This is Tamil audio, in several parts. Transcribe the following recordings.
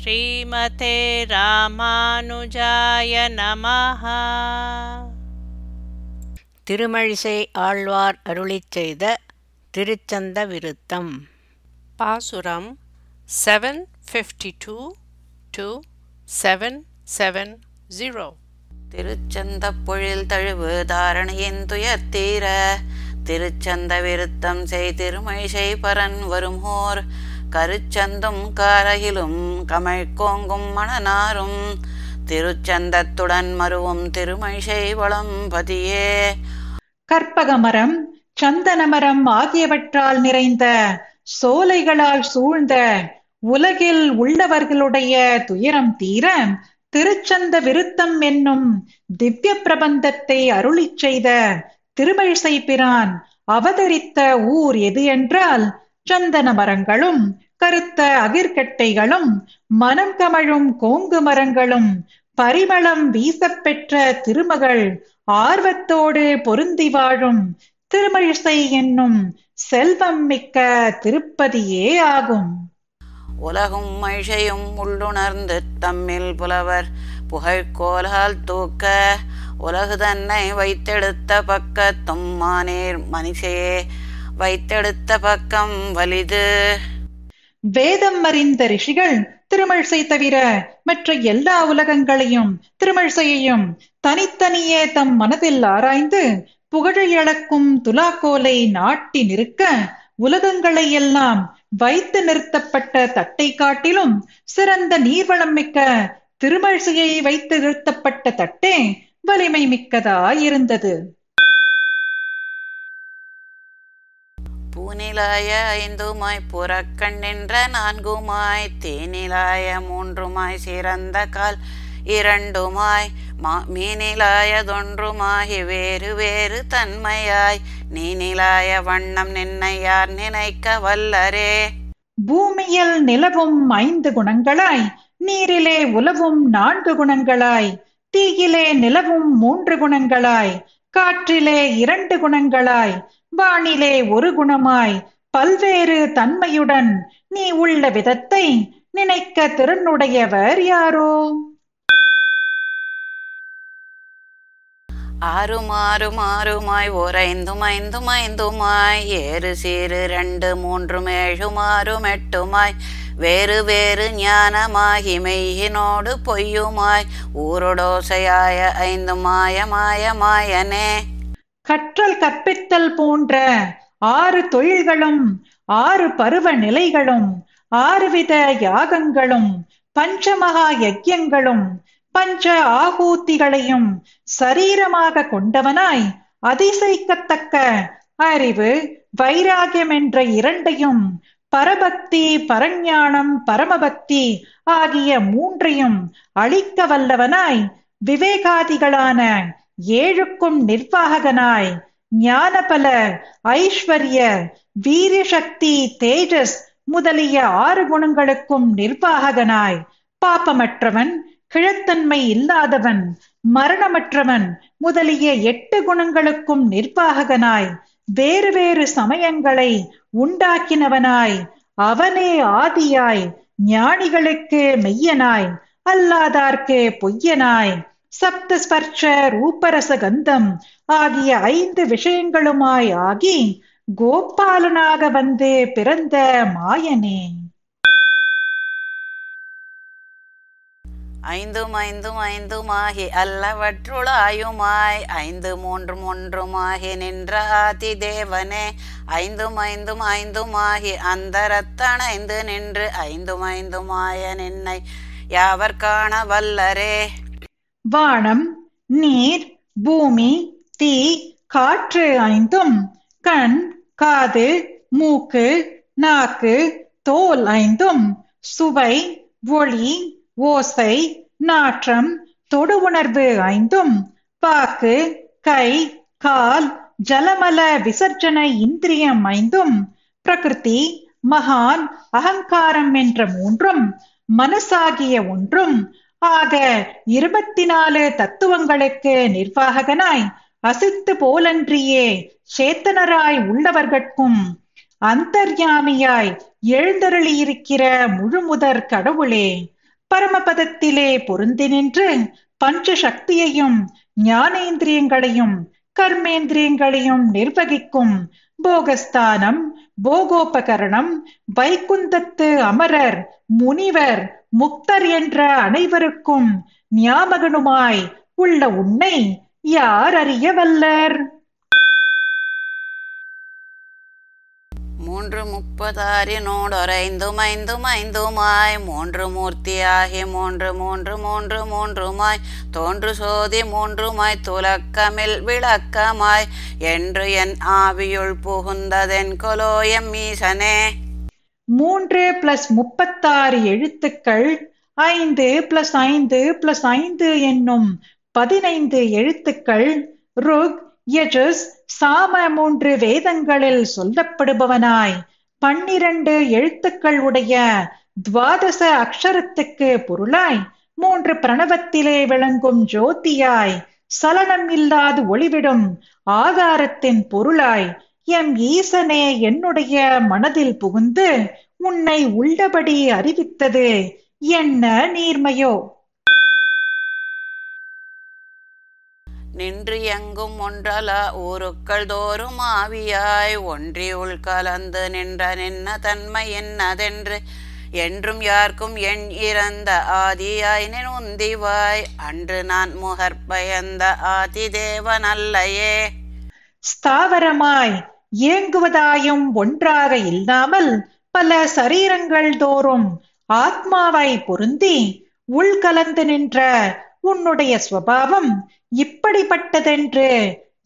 ஸ்ரீமதே ராமானுஜாய நமஹ. திருமழிசை ஆழ்வார் அருளிச் செய்த திருச்சந்த விருத்தம் பாசுரம் seven fifty two to seven seven zero திருச்சந்த பொழில் தழுவு தாரணையின் துயர்த்தீர திருச்சந்த விருத்தம் செய் திருமழிசை பரன் வருமோர். கருச்சந்தும் காரகிலும் கமழ்கோங்கும் மணனாரும் திருச்சந்தத்துடன் மருவும் திருமைஷை வளம் பதியே. கற்பகமரம் சந்தனமரம் ஆகியவற்றால் நிறைந்த சோலைகளால் சூழ்ந்த உலகில் உள்ளவர்களுடைய துயரம் தீர திருச்சந்த விருத்தம் என்னும் திவ்ய பிரபந்தத்தை அருளிச் செய்த திருமழிசை பிரான் அவதரித்த ஊர் எது என்றால் சந்தன மரங்களும் கருத்த அதிர்கட்டைகளும் மனம் கமழும் கோங்கு மரங்களும் பரிமளம் வீசப்பெற்ற திருமகள் ஆர்வத்தோடு பொருந்தி வாழும் திருமழிசை என்னும் செல்வம் மிக்க திருப்பதியே ஆகும். உலகும் மழிசையும் உள்ளுணர்ந்து தம்மில் புலவர் புகழ்கோலால் தூக்க உலகு தன்னை வைத்தெடுத்த பக்கத்தும் மானேர் மனிஷையே வைத்தெடுத்த பக்கம் வலிது. வேதம் அறிந்த ரிஷிகள் திருமழிசை தவிர மற்ற எல்லா உலகங்களையும் திருமழிசையையும் தனித்தனியே தம் மனதில் ஆராய்ந்து புகழை அளக்கும் துலாக்கோலை நாட்டி நிற்க உலகங்களை எல்லாம் வைத்து நிறுத்தப்பட்ட தட்டை காட்டிலும் சிறந்த நீர்வளம் மிக்க திருமழிசையை வைத்து நிறுத்தப்பட்ட தட்டே வலிமை மிக்கதாயிருந்தது. பூநிலாய ஐந்துமாய் புறக்கண்ணென்ற நான்குமாய் தேனிலாய மூன்றுமாய் சிறந்த கால் இரண்டுமாய் மீனிலாயதொன்றுமாகி வேறு வேறு தன்மையாய் நீனிலாய வண்ணம் நின்னையார் நினைக்க வல்லரே. பூமியில் நிலவும் ஐந்து குணங்களாய் நீரிலே உலவும் நான்கு குணங்களாய் தீயிலே நிலவும் மூன்று குணங்களாய் காற்றிலே இரண்டு குணங்களாய் வானிலே ஒரு குணமாய் பல்வேறு தன்மையுடன் நீ உள்ள விதத்தை நினைக்க திறனுடையவர் யாரோ? ஆறுமாறும் ஆறுமாய் ஓர் ஐந்தும் ஐந்தும் ஐந்துமாய் ஏறு சீறு ரெண்டு மூன்றும் ஏழுமாறும் எட்டுமாய் வேறு வேறு ஞானமாகி மெய்யினோடு பொய்யுமாய் ஊருடோசையாய ஐந்து மாய மாயமாயனே கற்றல் கற்பித்தல் போன்ற ஆறு தொழில்களும் ஆறு பருவ நிலைகளும் ஆறுவித யாகங்களும் பஞ்சமகா யஜ்யங்களும் பஞ்ச ஆகூத்திகளையும் சரீரமாக கொண்டவனாய் அதிசயிக்கத்தக்க அறிவு வைராகியம் என்ற இரண்டையும் பரபக்தி பரஞானம் பரமபக்தி ஆகிய மூன்றையும் அழிக்க வல்லவனாய் விவேகாதிகளான ஏழுக்கும் நிர்வாகனாய் ஞானபல ஐஸ்வர்ய வீரசக்தி தேஜஸ் முதலிய ஆறு குணங்களுக்கும் நிர்வாகனாய் பாப்பமற்றவன் கிழத்தன்மை இல்லாதவன் மரணமற்றவன் முதலிய எட்டு குணங்களுக்கும் நிர்வாகனாய் வேறு வேறு சமயங்களை உண்டாக்கினவனாய். அவனே ஆதியாய் ஞானிகளுக்கு மெய்யனாய் அல்லாதார்க்கு பொய்யனாய். சப்தஸ்பர்ஷ ரூபரச கந்தம் ஆகிய ஐந்து விஷயங்களுமாய் ஆகி கோபாலனாக வந்து பிறந்த மாயனே. ஐந்தும் ஐந்தும் ஐந்துமாகி அல்லவற்றுளாயுமாய். ஐந்து மூன்றும் மூன்றுமாகி நின்ற ஆதி தேவனே ஐந்தும் ஐந்தும் ஐந்துமாகி அந்தரத்தணைந்து நின்று ஐந்தும் ஐந்துமாய நின்னை யாவர் காண வல்லரே. வானம் நீர் பூமி தீ காற்று ஐந்தும் கண் காது மூக்கு நாக்கு தோல் ஐந்தும் சுவை ஒளி ஓசை நாற்றம் தொடு உணர்வு ஐந்தும் பாக்கு கை கால் ஜலமல விசர்ஜன இந்திரியம் ஐந்தும் பிரகிருதி மகான் அகங்காரம் என்ற மூன்றும் மனசாகிய ஒன்றும் ஆக இருபத்தி நாலு தத்துவங்களுக்கு நிர்வாகனாய் அசித்து போலன்றியே சேத்தனராய் உள்ளவர்கட்கும் அந்தர்யாமியாய் எழுந்தருளியிருக்கிற முழுமுதற் கடவுளே பரமபதத்திலே பொருந்தி நின்று பஞ்ச சக்தியையும் ஞானேந்திரியங்களையும் கர்மேந்திரியங்களையும் நிர்வகிக்கும் போகஸ்தானம் போகோபகரணம் வைகுந்தத்து அமரர் முனிவர் முக்தர் என்ற அனைவருக்கும் ஞாபகனுமாய் உள்ள உன்னை யார் அறிய வல்லர் மூன்று முப்பதாரினோடொரைந்தும் ஐந்துமாய் மூன்று மூர்த்தியாகி மூன்று மூன்று மூன்று மூன்றுமாய் தோன்று சோதி மூன்றுமாய் துலக்கமில் விளக்கமாய் என்று என் ஆவியுள் புகுந்ததென் கொலோயம் ஈசனே. மூன்று பிளஸ் முப்பத்தாறு எழுத்துக்கள் ஐந்து பிளஸ் ஐந்து பிளஸ் ஐந்து என்னும் பதினைந்து எழுத்துக்கள் ருக் யஜஸ் சாம மூன்று வேதங்களில் சொல்லப்படுபவனாய். பன்னிரண்டு எழுத்துக்கள் உடைய துவாதச அக்ஷரத்துக்கு பொருளாய். மூன்று பிரணவத்திலே விளங்கும் ஜோதியாய். சலனம் இல்லாது ஒளிவிடும் ஆதாரத்தின் பொருளாய். எம் ஈசனே என்னுடைய மனதில் புகுந்து உன்னை உள்ளபடி அறிவித்தது. என்ன நீர்மையோ? நின்று எங்கும் ஒன்றல ஊருக்கள் தோறும் ஆவியாய் ஒன்றி உள் கலந்து நின்ற நின்ன தன்மை என்னதென்று என்றும் யார்க்கும் எண் இறந்த ஆதியாய் நின் உந்திவாய் அன்று நான் முகற்பயந்த ஆதி தேவன் அல்லையே. ஸ்தாவரமாய் இயங்குவதாயும் ஒன்றாக இல்லாமல் பல சரீரங்கள் தோறும் ஆத்மாவை பொருந்தி உள்கலந்து நின்ற உன்னுடைய ஸ்வபாவம் இப்படிப்பட்டதென்று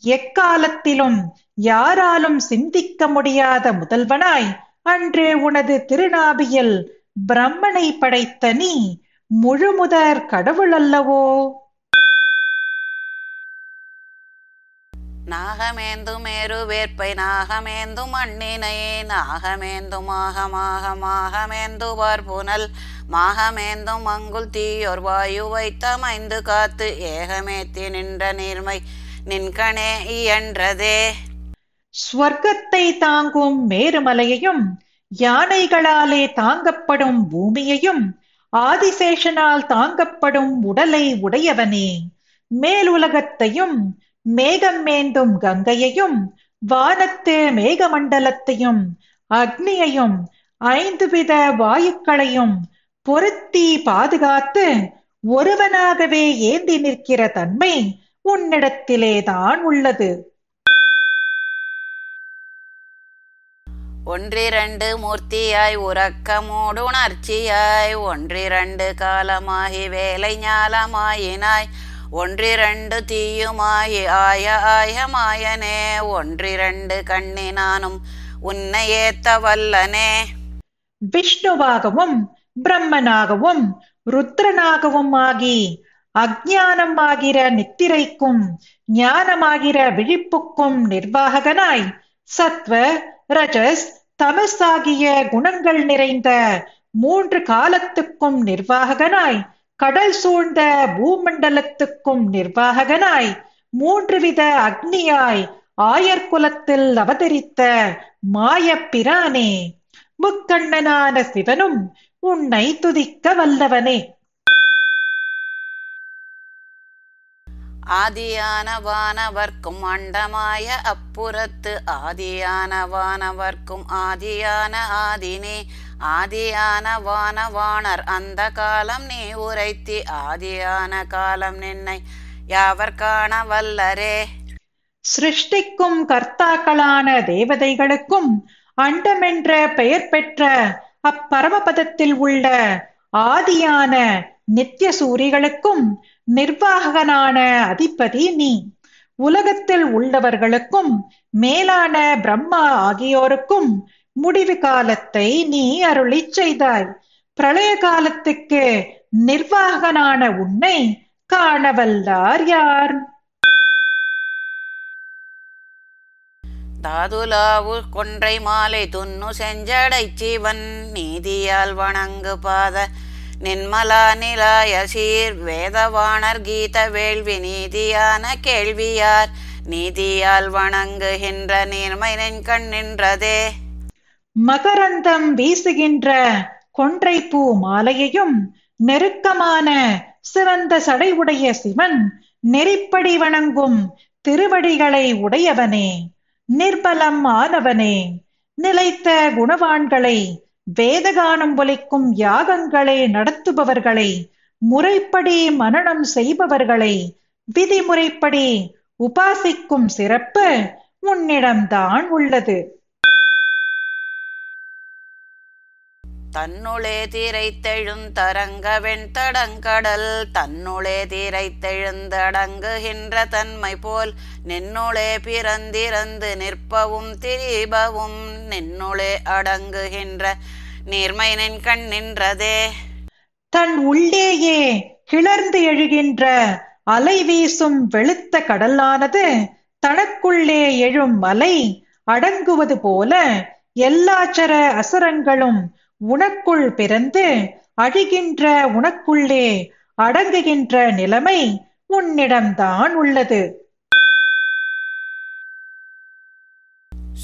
எக்காலத்திலும் யாராலும் சிந்திக்க முடியாத முதல்வனாய் அன்று உனது திருநாபியில் பிரம்மனை படைத்த நீ முழுமுதற் கடவுள் அல்லவோ நாகமேந்து மேரு வேற்பை நாகமேந்து மண்ணினை நாகமேந்து மாகமாக மாகமேந்து பார்புனல் மாகமேந்தும் மங்குல் தீயோர் வாயு வைத்தமைந்து காத்து ஏகமேத்தி நின்ற நீர்மை நின்கணே இயன்றதே. ஸ்வர்க்கத்தை தாங்கும் மேருமலையையும் யானைகளாலே தாங்கப்படும் பூமியையும் ஆதிசேஷனால் தாங்கப்படும் உடலை உடையவனே. மேலுலகத்தையும் மேகம் மேந்தும் கங்கையையும் வானத்து மேகமண்டலத்தையும் அக்னியையும் ஐந்து வித வாயுக்களையும் பொருத்தி பாதுகாத்து ஒருவனாகவே ஏந்தி நிற்கிற தன்மை உன்னிடத்திலேதான் உள்ளது. ஒன்றிரண்டு மூர்த்தியாய் உறக்கமோடு உணர்ச்சியாய் ஒன்றிரண்டு காலமாகி வேலை ஞாலமாயினாய் ஒன்றிரண்டு தீயுமாயி ஆய ஆய மாயனே. ஒன்றிரண்டு கண்ணினானும் உன்னை ஏத்த வல்லனே. விஷ்ணுவாகவும் பிரம்மனாகவும் ருத்ரனாகவும் ஆகி அஜ்ஞானம் ஆகிற நித்திரைக்கும் ஞானமாகிற விழிப்புக்கும் நிர்வாகனாய் சத்வ ரஜஸ் தமஸ் ஆகிய குணங்கள் நிறைந்த மூன்று காலத்துக்கும் நிர்வாகனாய் கடல் சூழ்ந்த பூமண்டலத்துக்கும் நிர்வாகனாய் மூன்று வித அக்னியாய் ஆயர்குலத்தில் அவதரித்த மாயப்பிரானே முக்கண்ணனான சிவனும் உன்னை துதிக்க வல்லவனே. ஆதியான வானவர்க்கும் அண்டமாய அப்புறத்து. ஆதியான வானவர்க்கும் ஆதியான ஆதினே. ஆதியான வானவாணர் அந்த காலம் நீ உரைத்தி. ஆதியான காலம் நின்னை யாவர் காண வல்லரே சிருஷ்டிக்கும் கர்த்தாக்களான தேவதைகளுக்கும் அண்டமென்ற பெயர் பெற்ற அப்பரமபதத்தில் உள்ள ஆதியான நித்திய சூரிகளுக்கும் நிர்வாகனான அதிபதி நீ. உலகத்தில் உள்ளவர்களுக்கும் மேலான பிரம்மா ஆகியோருக்கும் முடிவு காலத்தை நீ அருளிச் செய்தாய். பிரளய காலத்துக்கு நிர்வாகனான உன்னை காணவல்லார் யார்? தாதுலாவு கொன்றை மாலை துன்னு செஞ்சடை சிவன் நீதியால் வணங்கு பாத நின்மலா நிலாய சீர். வேதவாணர் கீத வேள்வி நீதியான கேள்வியார். நீதியால் வணங்குகின்ற நீர்மை நின் கண் நின்றதே. மகரந்தம் வீசுகின்ற கொன்றை பூ மாலையையும் நெருக்கமான சிறந்த சடை உடைய சிவன் நெறிப்படி வணங்கும் திருவடிகளை உடையவனே. நிர்பலம் ஆனவனே. நிலைத்த குணவான்களை வேதகானம் ஒலிக்கும் யாகங்களை நடத்துபவர்களை முறைப்படி மனனம் செய்பவர்களை விதிமுறைப்படி உபாசிக்கும் சிறப்பு உன்னிடம்தான் உள்ளது. தன்னுளே தீரைத்தெழுந்தரங்க வெண்தடங்கடல் தன்னுளே தீரைத்தெழுந்தடங்குகின்ற தன்மை போல் நின்னுளே பிறந்திறந்து நிற்பவும் திரிபவும் நின்னுளே அடங்குகின்ற நீர்மை நின் கண் நின்றதே. தன் உள்ளேயே கிளர்ந்து எழுகின்ற அலை வீசும் வெளுத்த கடலானது தனக்குள்ளே எழும் மலை அடங்குவது போல எல்லாச்சர அசுரங்களும் உனக்குள் பிறந்து அழிகின்ற உனக்குள்ளே அடங்குகின்ற நிலைமை உன்னிடம்தான் உள்ளது.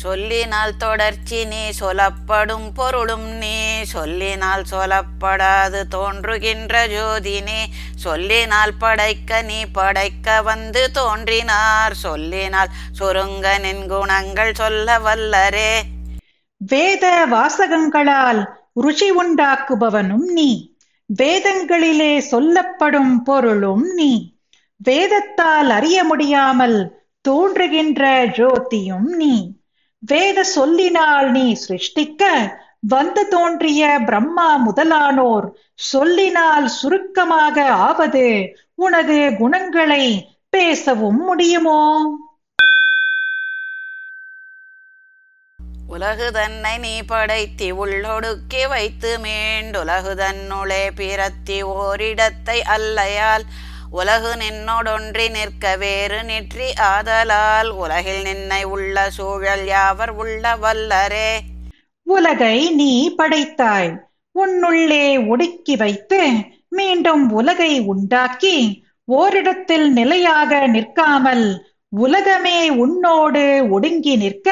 சொல்லினால் தொடர்ச்சி நீ சொல்லப்படும் பொருளும் நீ சொல்லினால் சொல்லப்படாது தோன்றுகின்ற ஜோதி நீ சொல்லினால் படைக்க நீ படைக்க வந்து தோன்றினார் சொல்லினால் சுருங்க நின் குணங்கள் சொல்ல வல்லரே. வேத வாசகங்களால் ருச்சி உண்டாக்குபவனும் நீ. வேதங்களிலே சொல்லப்படும் பொருளும் நீ. வேதத்தால் அறிய முடியாமல் தோன்றுகின்ற ஜோதியும் நீ. வேத சொல்லினால் நீ சிருஷ்டிக்க வந்து தோன்றிய பிரம்மா முதலானோர் சொல்லினால் சுருக்கமாக ஆவது உனது குணங்களை பேசவும் முடியுமோ? உலகு தன்னை நீ படைத்தி உள்ளொடுக்கி வைத்து மீண்டுலகு தன்னுளே பிறத்தி ஓரிடத்தை அல்லையால் உலகு நின்னோடொன்றி நிற்க வேறு நிற்றி ஆதலால் உலகில் நின்னை உள்ள சூழல் யாவர் உள்ள வல்லரே. உலகை நீ படைத்தாய். உன்னுள்ளே ஒடுக்கி வைத்து மீண்டும் உலகை உண்டாக்கி ஓரிடத்தில் நிலையாக நிற்காமல் உலகமே உன்னோடு ஒடுங்கி நிற்க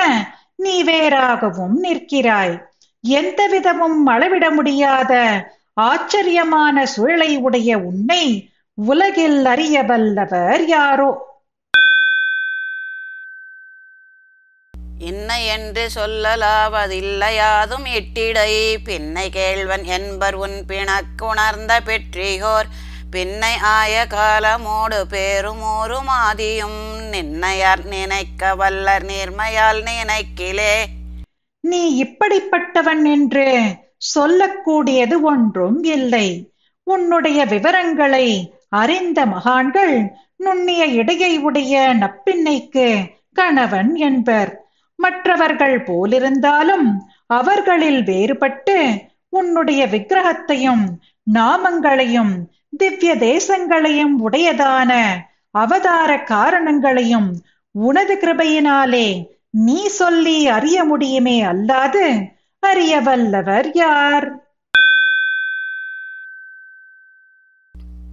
நீ வேறாகவும் நிற்கிறாய். எந்த விதமும் அளவிட முடியாத ஆச்சரியமான சூழலை உடைய உன்னை உலகில் அறிய வல்லவர் யாரோ? இன்ன என்று சொல்லலாவதில்லையாதும் இட்டிடை பின்னை கேள்வன் என்பர் உன் பிணக்குணர்ந்த பெற்றியோர் பின்னை ஆய காலமோடு பேருமோரும் மாதியும். நின்னையார் நினைக்க வல்லர் நேர்மையால் நினைக்கிலே. நீ இப்படிப்பட்டவன் என்று சொல்லக்கூடியது ஒன்றும் இல்லை. உன்னுடைய விவரங்களை அறிந்த மகான்கள் நுண்ணிய இடையை உடைய நப்பின்னைக்கு கணவன் என்பர். மற்றவர்கள் போலிருந்தாலும் அவர்களில் வேறுபட்டு உன்னுடைய விக்கிரகத்தையும் நாமங்களையும் திவ்ய தேசங்களையும் உடையதான அவதார காரணங்களையும் உனது கிருபையினாலே நீ சொல்லி அறிய முடியுமே அல்லாது அறிய வல்லவர் யார்?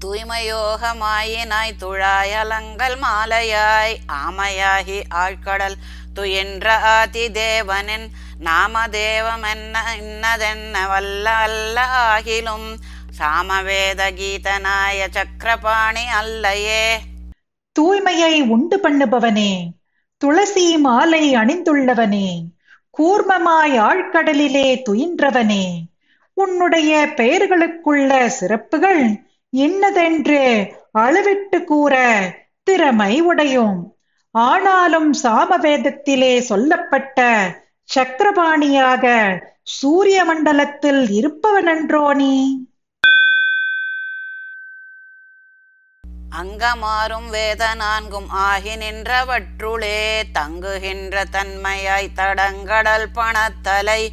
தூய்மையோகமாயினாய் அலங்கல் மாலையாய் ஆமையாகி ஆழ்கடல் துயின்ற ஆதி தேவனின் நாமதேவம் என்ன இன்னதென்ன வல்ல அல்ல ஆகிலும் சாமவேத கீதனாய சக்கரபாணி அல்லையே. தூய்மையை உண்டு பண்ணுபவனே துளசி மாலை அணிந்துள்ளவனே கூர்மமாய் ஆழ்கடலிலே துயின்றவனே உன்னுடைய பெயர்களுக்குள்ள சிறப்புகள் இன்னதென்று அளவிட்டு கூற திறமை உடையும். ஆனாலும் சாமவேதத்திலே சொல்லப்பட்ட சக்கரபாணியாக சூரிய மண்டலத்தில் இருப்பவனன்றோ நீ? அங்கமாறும் வேத நான்கும் ஆகி நின்றவற்றுளே தங்குகின்ற தன்மையாய் தடங்கடல் பணத்தலை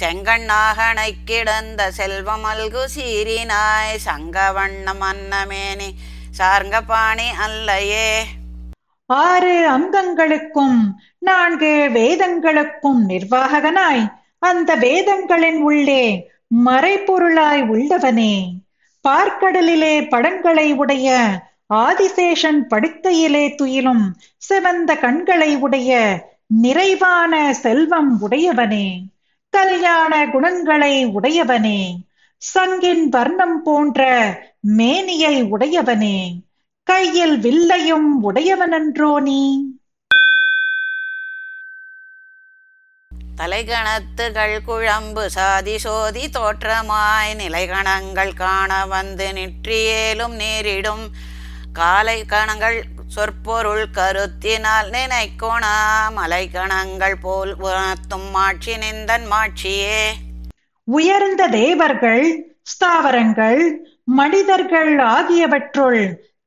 செங்கண்ணாகனை கிடந்த செல்வமல்கு சீரினாய் சங்கவண்ணம் அன்னமேனி சார்ங்கபாணி அல்லையே. ஆறு அங்கங்களுக்கும் நான்கு வேதங்களுக்கும் நிர்வாகனாய் அந்த வேதங்களின் உள்ளே மறைப்பொருளாய் உள்ளவனே. பார்க்கடலிலே படங்களை உடைய ஆதிசேஷன் படுக்கையிலே துயிலும் சிவந்த கண்களை உடைய நிறைவான செல்வம் உடையவனே. கல்யாண குணங்களை உடையவனே. சங்கின் வர்ணம் போன்ற மேனியை உடையவனே. கையில் வில்லையும் உடையவனன்றோ நீ? தலைகணத்துகள் குழம்பு சாதி சோதி தோற்றமாய் நிலைகணங்கள் காண வந்து நிற்றியேலும் நேரிடும். காலை கணங்கள் சொற்பொருள் கருத்தினால் நினைக்கோணா மலை கணங்கள் போல் உணர்த்தும் மாட்சி நிந்தன் மாட்சியே. உயர்ந்த தேவர்கள் ஸ்தாவரங்கள் மனிதர்கள் ஆகியவற்றுள்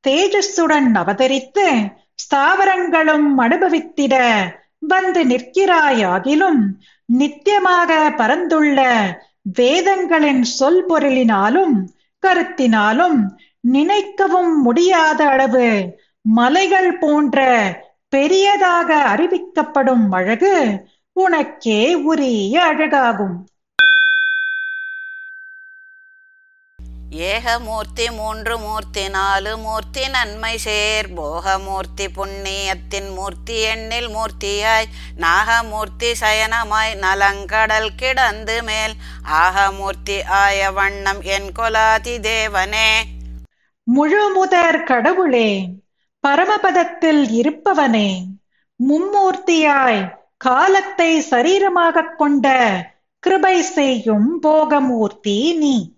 தேஜஸுடன் அவதரித்து ஸ்தாவரங்களும் அனுபவித்திட வந்து நிற்கிறாயாகிலும் நித்தியமாக பரந்துள்ள வேதங்களின் சொல் பொருளினாலும் கருத்தினாலும் நினைக்கவும் முடியாத அளவு மலைகள் போன்ற பெரியதாக அறிவிக்கப்படும் அழகு உனக்கே உரிய அழகாகும். ஏகமூர்த்தி மூன்று மூர்த்தி நாலு மூர்த்தி நன்மை சேர். போகமூர்த்தி புண்ணியத்தின் மூர்த்தி எண்ணில் மூர்த்தியாய். நாகமூர்த்தி சயனமாய் நலங்கடல் கிடந்து மேல். ஆகமூர்த்தி ஆய வண்ணம் என் கொலாதி தேவனே. முழுமுதற் கடவுளே பரமபதத்தில் இருப்பவனே மும்மூர்த்தியாய் காலத்தை சரீரமாகக் கொண்ட கிருபை செய்யும் போகமூர்த்தி நீ.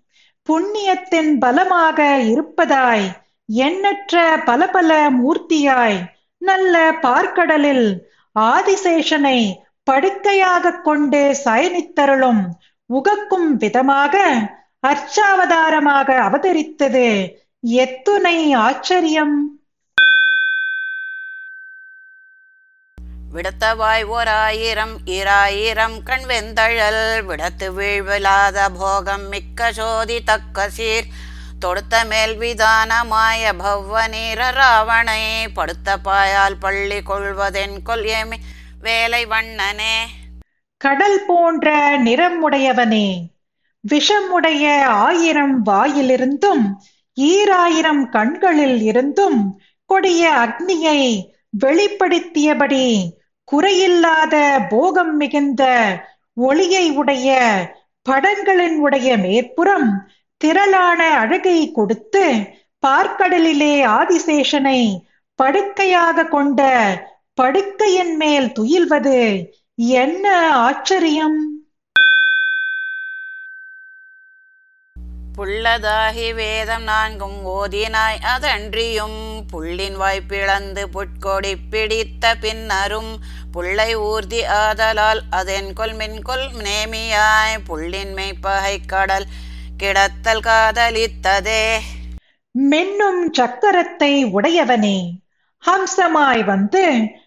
புண்ணியத்தின் பலமாக இருப்பதாய் எண்ணற்ற பல பல மூர்த்தியாய் நல்ல பார்க்கடலில் ஆதிசேஷனை படுக்கையாகக் கொண்டு சயனித்தருளும் உகக்கும் விதமாக அர்ச்சாவதாரமாக அவதரித்தது எத்துணை ஆச்சரியம்? விடத்தவாய் ஓர் ஆயிரம் இராயிரம் கண் வெந்தழல் விடத்து வீழ்விலாத போகம் மிக்க சோதி தக்க சீர். தொடுத்த மேல் விதானமாய பவ்வ நீர ராவணை படுத்த பாயால் பள்ளி கொள்வதென் கொல் ஏமி வேலை வண்ணனே. கடல் போன்ற நிறமுடையவனே விஷமுடைய ஆயிரம் வாயிலிருந்தும் ஈராயிரம் கண்களில் இருந்தும் கொடிய அக்னியை வெளிப்படுத்தியபடி குறையில்லாத போகம் மிகுந்த ஒளியை உடைய படங்களின் உடைய மேற்புறம் திரளான அழகை கொடுத்து பார்க்கடலிலே ஆதிசேஷனை படுக்கையாக கொண்ட படுக்கையின் மேல் துயில்வது என்ன ஆச்சரியம்? புள்ளதாகி வேதம் நான்கும் ஓதினாய் அதன்றியும் புள்ளின் வாய்ப்பிழந்து புட்கொடி பிடித்த பின்னரும் புள்ளை ஊர்தி ஆதலால் அதென் கொல் மின்கொல் நேமியாய் புள்ளின் மெய்ப்பகை கடல் கிடத்தல் காதலித்ததே. மென்னும் சக்கரத்தை உடையவனே ஹம்சமாய் வந்து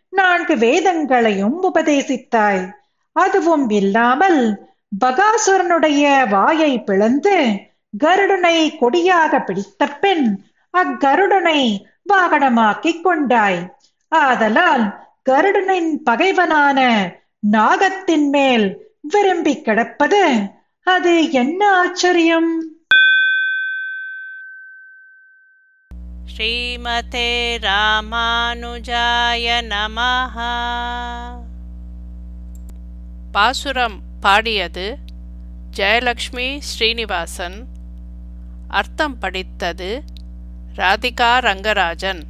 நான்கு வேதங்களையும் உபதேசித்தாய். அதுவும் இல்லாமல் பகாசுரனுடைய வாயை பிளந்து கருடனை கொடியாக பிடித்த பின் அக்கருடனை வாகனமாக்கிக் கொண்டாய். ஆதலால் கருடனின் பகைவனான நாகத்தின் மேல் விரும்பி கிடப்பது அது என்ன ஆச்சரியம்? ஸ்ரீமதே ராமானுஜாய நமஹ. பாசுரம் பாடியது ஜெயலக்ஷ்மி ஸ்ரீனிவாசன். அர்த்தம் படித்தது ராதிகா ரங்கராஜன்.